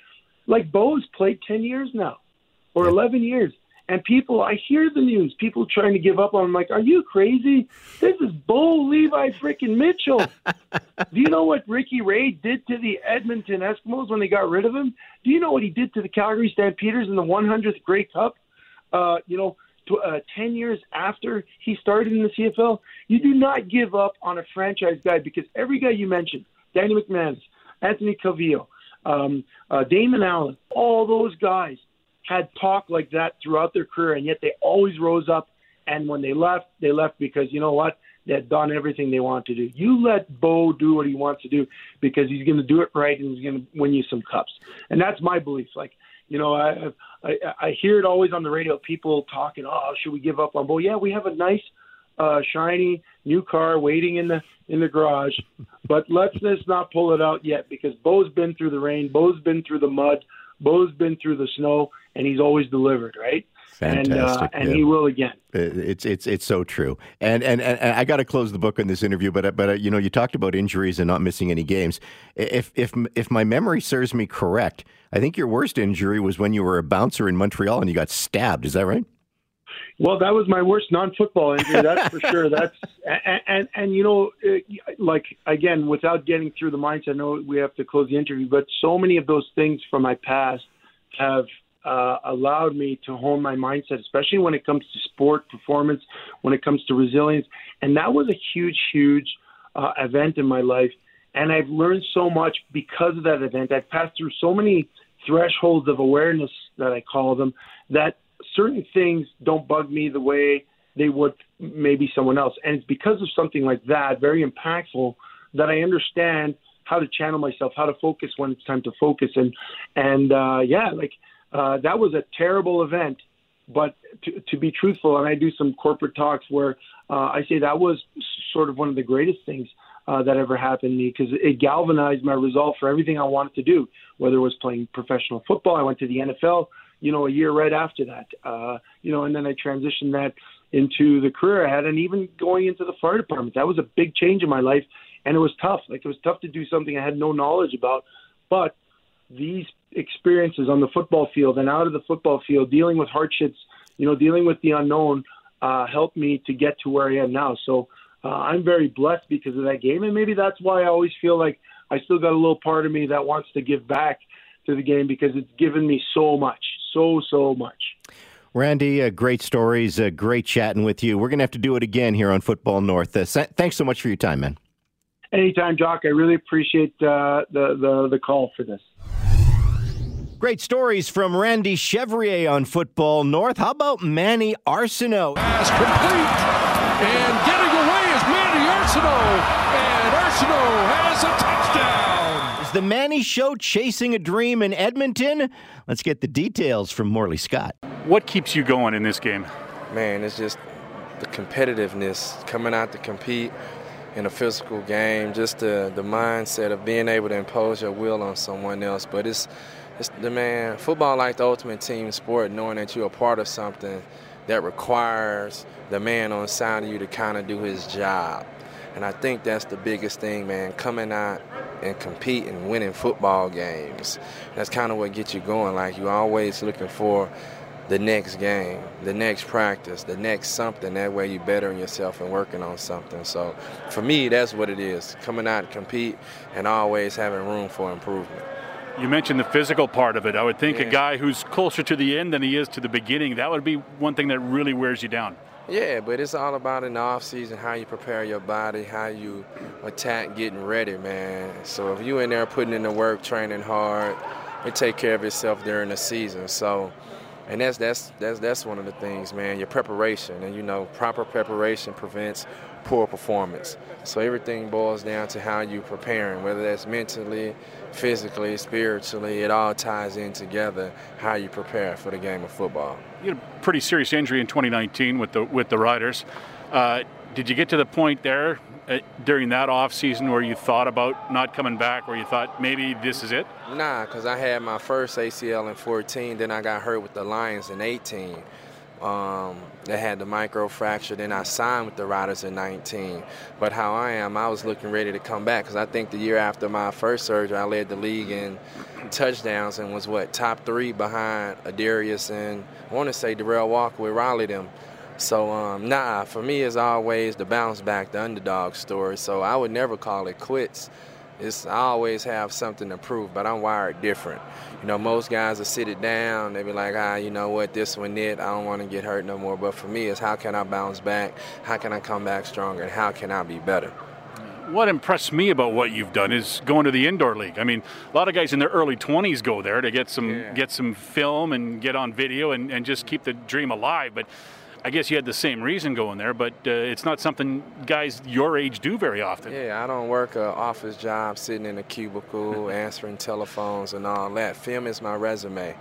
like Bo's played ten years now, or eleven years, and people, I hear the news, people trying to give up on him. Like, are you crazy? This is Bo Levi freaking Mitchell. <laughs> Do you know what Ricky Ray did to the Edmonton Eskimos when they got rid of him? Do you know what he did to the Calgary Stampeders in the 100th Grey Cup? Uh, you know, uh, 10 years after he started in the CFL, you do not give up on a franchise guy because every guy you mentioned, Danny McManus, Anthony Calvillo, um, uh, Damon Allen, all those guys had talk like that throughout their career, and yet they always rose up. And when they left, they left because you know what? They had done everything they wanted to do. You let Bo do what he wants to do because he's going to do it right and he's going to win you some cups. And that's my belief. Like you know, I, I I hear it always on the radio. People talking, oh, should we give up on Bo? Yeah, we have a nice, uh, shiny new car waiting in the in the garage, <laughs> but let's just not pull it out yet because Bo's been through the rain. Bo's been through the mud. Bo's been through the snow, and he's always delivered, right? Fantastic. And, uh, and yeah. he will again. It's it's it's so true. And and, and I got to close the book on this interview, but but uh, you know you talked about injuries and not missing any games. If if if my memory serves me correct, I think your worst injury was when you were a bouncer in Montreal and you got stabbed. Is that right? Well, that was my worst non-football injury, that's for <laughs> sure. That's and, and and you know, like again, without getting through the minds, I know we have to close the interview, but so many of those things from my past have uh, allowed me to hone my mindset, especially when it comes to sport performance, when it comes to resilience. And that was a huge, huge uh, event in my life. And I've learned so much because of that event. I've passed through so many thresholds of awareness that I call them that certain things don't bug me the way they would maybe someone else. And it's because of something like that, very impactful, that I understand how to channel myself, how to focus when it's time to focus. And and uh, yeah, like uh, that was a terrible event. But to, to be truthful, and I do some corporate talks where uh, I say that was sort of one of the greatest things uh, that ever happened to me because it galvanized my resolve for everything I wanted to do, whether it was playing professional football. I went to the NFL, you know, a year right after that, uh, you know, and then I transitioned that into the career I had, and even going into the fire department. That was a big change in my life, and it was tough. Like it was tough to do something I had no knowledge about, but these experiences on the football field and out of the football field, dealing with hardships, you know, dealing with the unknown, uh, helped me to get to where I am now. So uh, I'm very blessed because of that game, and maybe that's why I always feel like I still got a little part of me that wants to give back to the game because it's given me so much, so so much. Randy, uh, great stories, uh, great chatting with you. We're going to have to do it again here on Football North. Uh, thanks so much for your time, man. Anytime, Jock. I really appreciate uh, the, the the call for this. Great stories from Randy Chevrier on Football North. How about Manny Arceneaux? Pass complete. And getting away is Manny Arceneaux. And Arceneaux has a touchdown. Is the Manny Show chasing a dream in Edmonton? Let's get the details from Morley Scott. What keeps you going in this game? Man, it's just the competitiveness, coming out to compete in a physical game, just the, the mindset of being able to impose your will on someone else. But it's it's the man football like the ultimate team sport, knowing that you're a part of something that requires the man on side of you to kind of do his job. And I think that's the biggest thing, man, coming out and competing, winning football games. That's kind of what gets you going. Like you're always looking for the next game, the next practice, the next something. That way you're bettering yourself and working on something. So for me, that's what it is. Coming out and compete and always having room for improvement. You mentioned the physical part of it. I would think yeah. a guy who's closer to the end than he is to the beginning, that would be one thing that really wears you down. Yeah, but it's all about in the off season how you prepare your body, how you attack getting ready, man. So if you in there putting in the work, training hard, it take care of yourself during the season. So and that's that's that's that's one of the things, man. Your preparation, and you know, proper preparation prevents poor performance. So everything boils down to how you preparing, whether that's mentally, physically, spiritually. It all ties in together. How you prepare for the game of football. You had a pretty serious injury in 2019 with the with the Riders. Uh, did you get to the point there uh, during that off season where you thought about not coming back, where you thought maybe this is it? Nah, because I had my first ACL in 14, then I got hurt with the Lions in 18. Um, they had the micro fracture. Then I signed with the Riders in 19. But how I am, I was looking ready to come back because I think the year after my first surgery, I led the league in touchdowns and was what top three behind Adarius and I want to say Darrell Walker with Raleigh them. So um, nah, for me it's always the bounce back, the underdog story. So I would never call it quits. It's I always have something to prove, but I'm wired different. You know, most guys will sit it down. They be like, ah, you know what, this one it. I don't want to get hurt no more. But for me, it's how can I bounce back? How can I come back stronger? And how can I be better? What impressed me about what you've done is going to the indoor league. I mean, a lot of guys in their early 20s go there to get some yeah. get some film and get on video and, and just keep the dream alive. But I guess you had the same reason going there, but uh, it's not something guys your age do very often. Yeah, I don't work an office job sitting in a cubicle <laughs> answering telephones and all that. Film is my resume.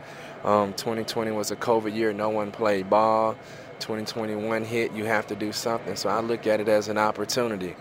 Um, 2020 was a COVID year, no one played ball. 2021 hit, you have to do something. So I look at it as an opportunity.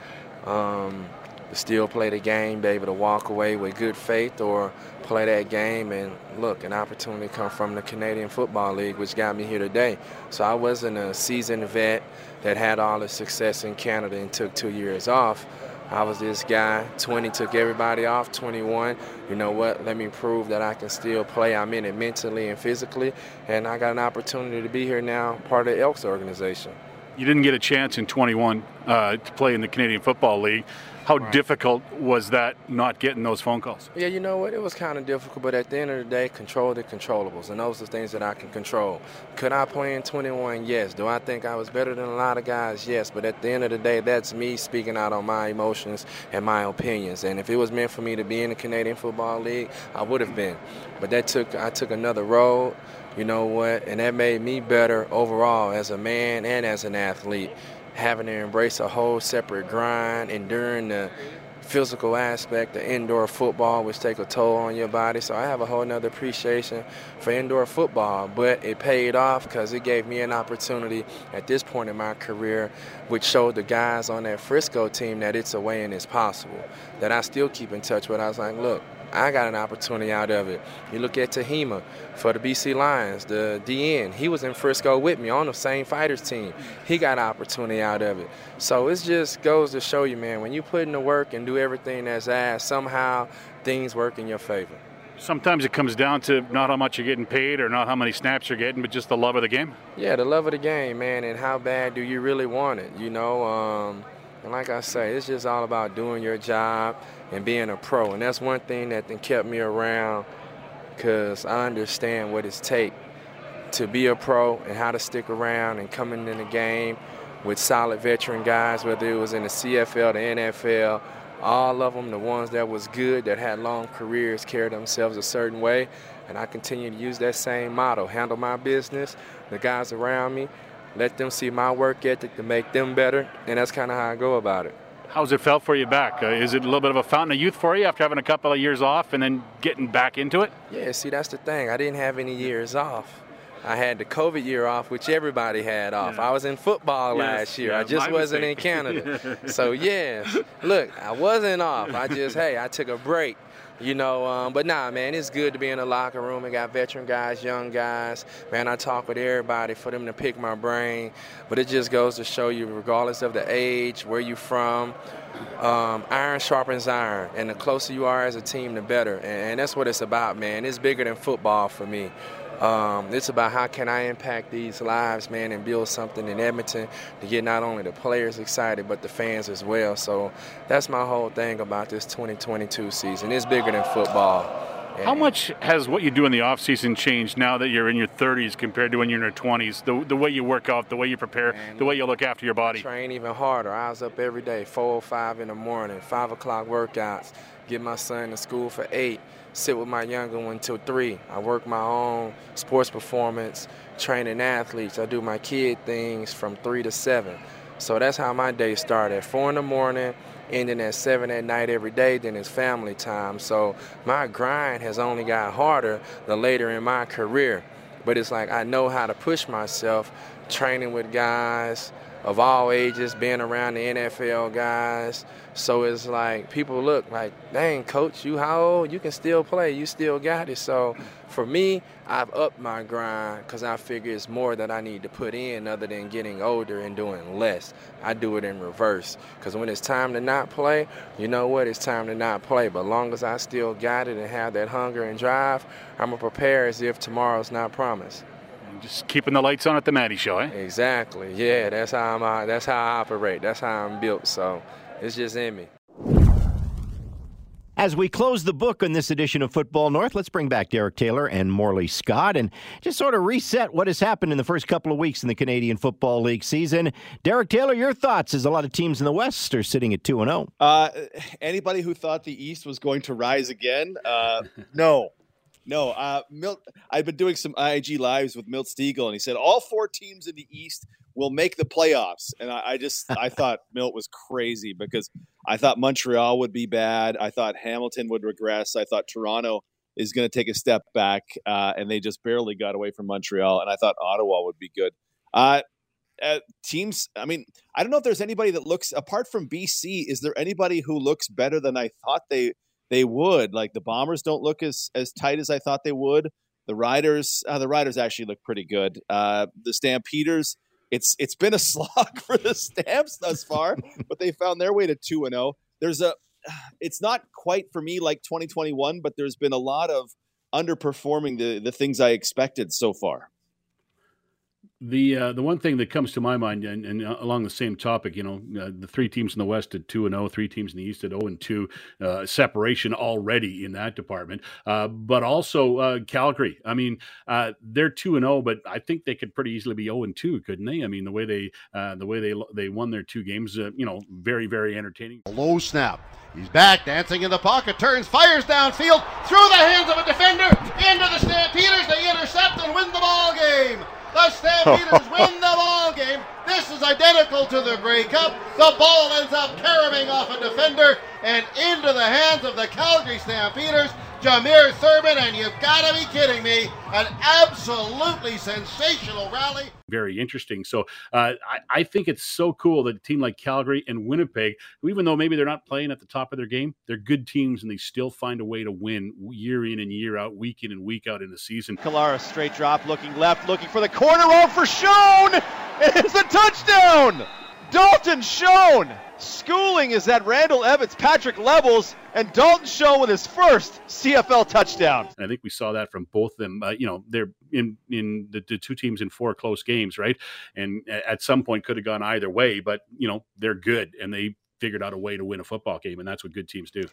Um, to still play the game, be able to walk away with good faith, or play that game and look, an opportunity come from the Canadian Football League, which got me here today. So I wasn't a seasoned vet that had all the success in Canada and took two years off. I was this guy, 20 took everybody off, 21. You know what? Let me prove that I can still play. I'm in it mentally and physically, and I got an opportunity to be here now, part of the Elks organization. You didn't get a chance in 21 uh, to play in the Canadian Football League. How right. difficult was that not getting those phone calls? Yeah, you know what? It was kind of difficult, but at the end of the day, control the controllables, and those are things that I can control. Could I play in 21? Yes. Do I think I was better than a lot of guys? Yes. But at the end of the day, that's me speaking out on my emotions and my opinions. And if it was meant for me to be in the Canadian Football League, I would have been. But that took I took another road. You know what? And that made me better overall as a man and as an athlete having to embrace a whole separate grind, enduring the physical aspect of indoor football, which take a toll on your body. So I have a whole nother appreciation for indoor football, but it paid off because it gave me an opportunity at this point in my career, which showed the guys on that Frisco team that it's a way and it's possible. That I still keep in touch with. I was like, look, I got an opportunity out of it. You look at Tahima for the BC Lions, the DN. He was in Frisco with me on the same fighters team. He got an opportunity out of it. So it just goes to show you, man, when you put in the work and do everything that's asked, somehow things work in your favor. Sometimes it comes down to not how much you're getting paid or not how many snaps you're getting, but just the love of the game. Yeah, the love of the game, man, and how bad do you really want it? You know, um, and like I say, it's just all about doing your job and being a pro. And that's one thing that kept me around because I understand what it takes to be a pro and how to stick around and coming in the game with solid veteran guys, whether it was in the CFL, the NFL, all of them, the ones that was good, that had long careers, carried themselves a certain way. And I continue to use that same motto, handle my business, the guys around me, let them see my work ethic to make them better. And that's kind of how I go about it. How's it felt for you back? Uh, is it a little bit of a fountain of youth for you after having a couple of years off and then getting back into it? Yeah, see, that's the thing. I didn't have any years off. I had the COVID year off, which everybody had off. Yeah. I was in football yes, last year. Yeah, I just wasn't mistake. in Canada. <laughs> so, yeah, look, I wasn't off. I just, hey, I took a break you know, um, but nah, man, it's good to be in the locker room. I got veteran guys, young guys. Man, I talk with everybody for them to pick my brain. But it just goes to show you, regardless of the age, where you from, um, iron sharpens iron. And the closer you are as a team, the better. And, and that's what it's about, man. It's bigger than football for me. Um, it's about how can I impact these lives, man, and build something in Edmonton to get not only the players excited but the fans as well. So that's my whole thing about this 2022 season. It's bigger than football. How much has what you do in the off season changed now that you're in your 30s compared to when you're in your 20s? The, the way you work out, the way you prepare, Man, the way you look after your body. Train even harder. I was up every day, 4 or 5 in the morning, 5 o'clock workouts, get my son to school for 8 sit with my younger one till three. I work my own sports performance, training athletes. I do my kid things from three to seven. So that's how my day started. Four in the morning, ending at seven at night every day, then it's family time. So my grind has only got harder the later in my career. But it's like I know how to push myself, training with guys, of all ages, being around the NFL guys. So it's like people look like, dang, coach, you how old? You can still play. You still got it. So for me, I've upped my grind because I figure it's more that I need to put in other than getting older and doing less. I do it in reverse because when it's time to not play, you know what? It's time to not play. But long as I still got it and have that hunger and drive, I'm going to prepare as if tomorrow's not promised. Just keeping the lights on at the Manny Show, eh? Exactly. Yeah, that's how I'm. Uh, that's how I operate. That's how I'm built. So it's just in me. As we close the book on this edition of Football North, let's bring back Derek Taylor and Morley Scott and just sort of reset what has happened in the first couple of weeks in the Canadian Football League season. Derek Taylor, your thoughts as a lot of teams in the West are sitting at 2 and 0. Uh, anybody who thought the East was going to rise again, uh, no. No, uh, Milt. I've been doing some IG lives with Milt Stegall, and he said all four teams in the East will make the playoffs. And I, I just I <laughs> thought Milt was crazy because I thought Montreal would be bad. I thought Hamilton would regress. I thought Toronto is going to take a step back, uh, and they just barely got away from Montreal. And I thought Ottawa would be good. Uh, uh, teams. I mean, I don't know if there's anybody that looks apart from BC. Is there anybody who looks better than I thought they they would? Like the Bombers don't look as as tight as I thought they would. The Riders, uh, the Riders actually look pretty good. Uh, the Stampeders, it's it's been a <laughs> slog for the Stamps thus far, <laughs> but they found their way to two and zero. Oh. There's a, <sighs> it's not quite for me like 2021, but there's been a lot of underperforming the the things I expected so far. The uh, the one thing that comes to my mind, and, and uh, along the same topic, you know, uh, the three teams in the West at two and zero, oh, three teams in the East at zero and two, uh, separation already in that department. Uh, but also uh, Calgary. I mean, they're two and zero, but I think they could pretty easily be zero and two, couldn't they? I mean, the way they the way they they won their two games, you know, very very entertaining. Low snap. He's back, dancing in the pocket, turns, fires downfield, through the hands of a defender, into the Stampeders. They intercept and win the ball game. The Stampeders <laughs> win the ball game. This is identical to the Grey Cup. The ball ends up caroming off a defender and into the hands of the Calgary Stampeders. Jameer Thurman, and you've got to be kidding me. An absolutely sensational rally. Very interesting. So uh, I, I, think it's so cool that a team like Calgary and Winnipeg, even though maybe they're not playing at the top of their game, they're good teams and they still find a way to win year in and year out, week in and week out in the season. Collaros straight drop, looking left, looking for the corner roll for Schoen. It's a touchdown. Dalton Schoen schooling is that Randall Evans, Patrick Levels, and Dalton Schoen with his first CFL touchdown. I think we saw that from both of them. Uh, you know, they're in in the, the, two teams in four close games, right? And at some point could have gone either way, but you know they're good and they figured out a way to win a football game, and that's what good teams do.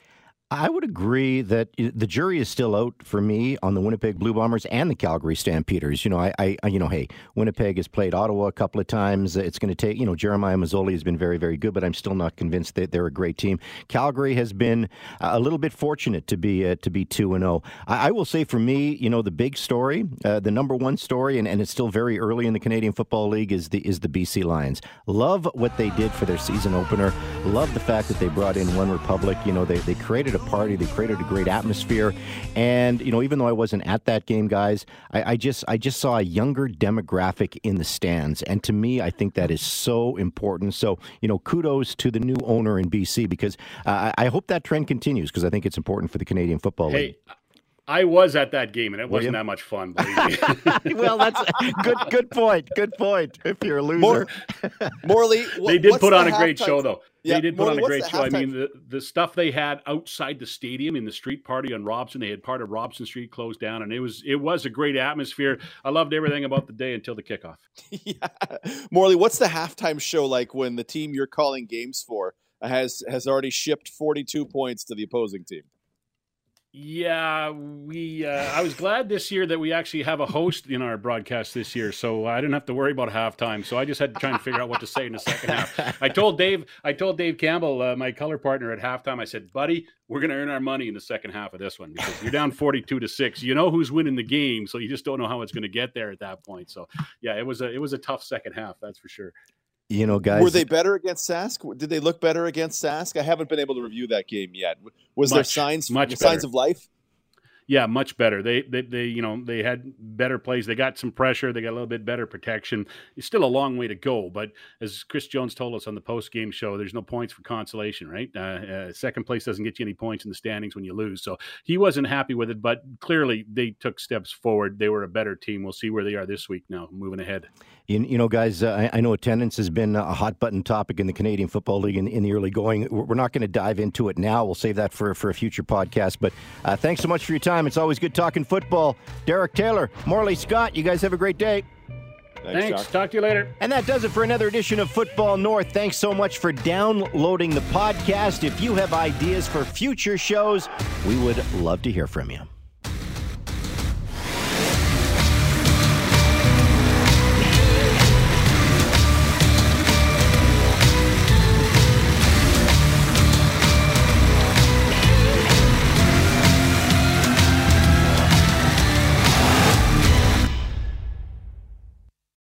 I would agree that the jury is still out for me on the Winnipeg Blue Bombers and the Calgary Stampeders. You know, I, I you know, hey, Winnipeg has played Ottawa a couple of times. It's going to take, you know, Jeremiah Masoli has been very, very good, but I'm still not convinced that they're a great team. Calgary has been a little bit fortunate to be uh, to be two and zero. Oh. I, I, will say for me, you know, the big story, uh, the number one story, and, and it's still very early in the Canadian Football League is the is the BC Lions. Love what they did for their season opener. Love the fact that they brought in OneRepublic. You know, they they created a party. They created a great atmosphere. And you know, even though I wasn't at that game, guys, I, I just I just saw a younger demographic in the stands, and to me, I think that is so important. So you know, kudos to the new owner in BC because uh, I hope that trend continues because I think it's important for the Canadian Football hey, League. I was at that game, and it wasn't that much fun. <laughs> <laughs> well, that's good. Good point. Good point. If you're a loser, More, Morley, they did put on a great show, though. Yeah, they did put Morley, on a great show. I mean, the, the stuff they had outside the stadium in the street party on Robson, they had part of Robson Street closed down, and it was it was a great atmosphere. I loved everything about the day until the kickoff. <laughs> yeah, Morley, what's the halftime show like when the team you're calling games for has has already shipped 42 points to the opposing team? Yeah, we. Uh, I was glad this year that we actually have a host in our broadcast this year, so I didn't have to worry about halftime. So I just had to try and figure out what to say in the second half. I told Dave. I told Dave Campbell, uh, my color partner at halftime. I said, "Buddy, we're going to earn our money in the second half of this one because you're down 42 to six. You know who's winning the game, so you just don't know how it's going to get there at that point. So yeah, it was a it was a tough second half, that's for sure you know, guys. Were they better against Sask? Did they look better against Sask? I haven't been able to review that game yet. Was much, there signs much signs of life? Yeah, much better. They, they, they, you know, they had better plays. They got some pressure. They got a little bit better protection. It's still a long way to go, but as Chris Jones told us on the post game show, there's no points for consolation, right? Uh, uh, second place doesn't get you any points in the standings when you lose. So he wasn't happy with it, but clearly they took steps forward. They were a better team. We'll see where they are this week now, moving ahead. You, you know, guys, uh, I, I, know attendance has been a hot button topic in the Canadian Football League in, in the early going. We're not going to dive into it now. We'll save that for, for a future podcast. But uh, thanks so much for your time. It's always good talking football. Derek Taylor, Morley Scott, you guys have a great day. Thanks. Thanks. Talk to you later. And that does it for another edition of Football North. Thanks so much for downloading the podcast. If you have ideas for future shows, we would love to hear from you.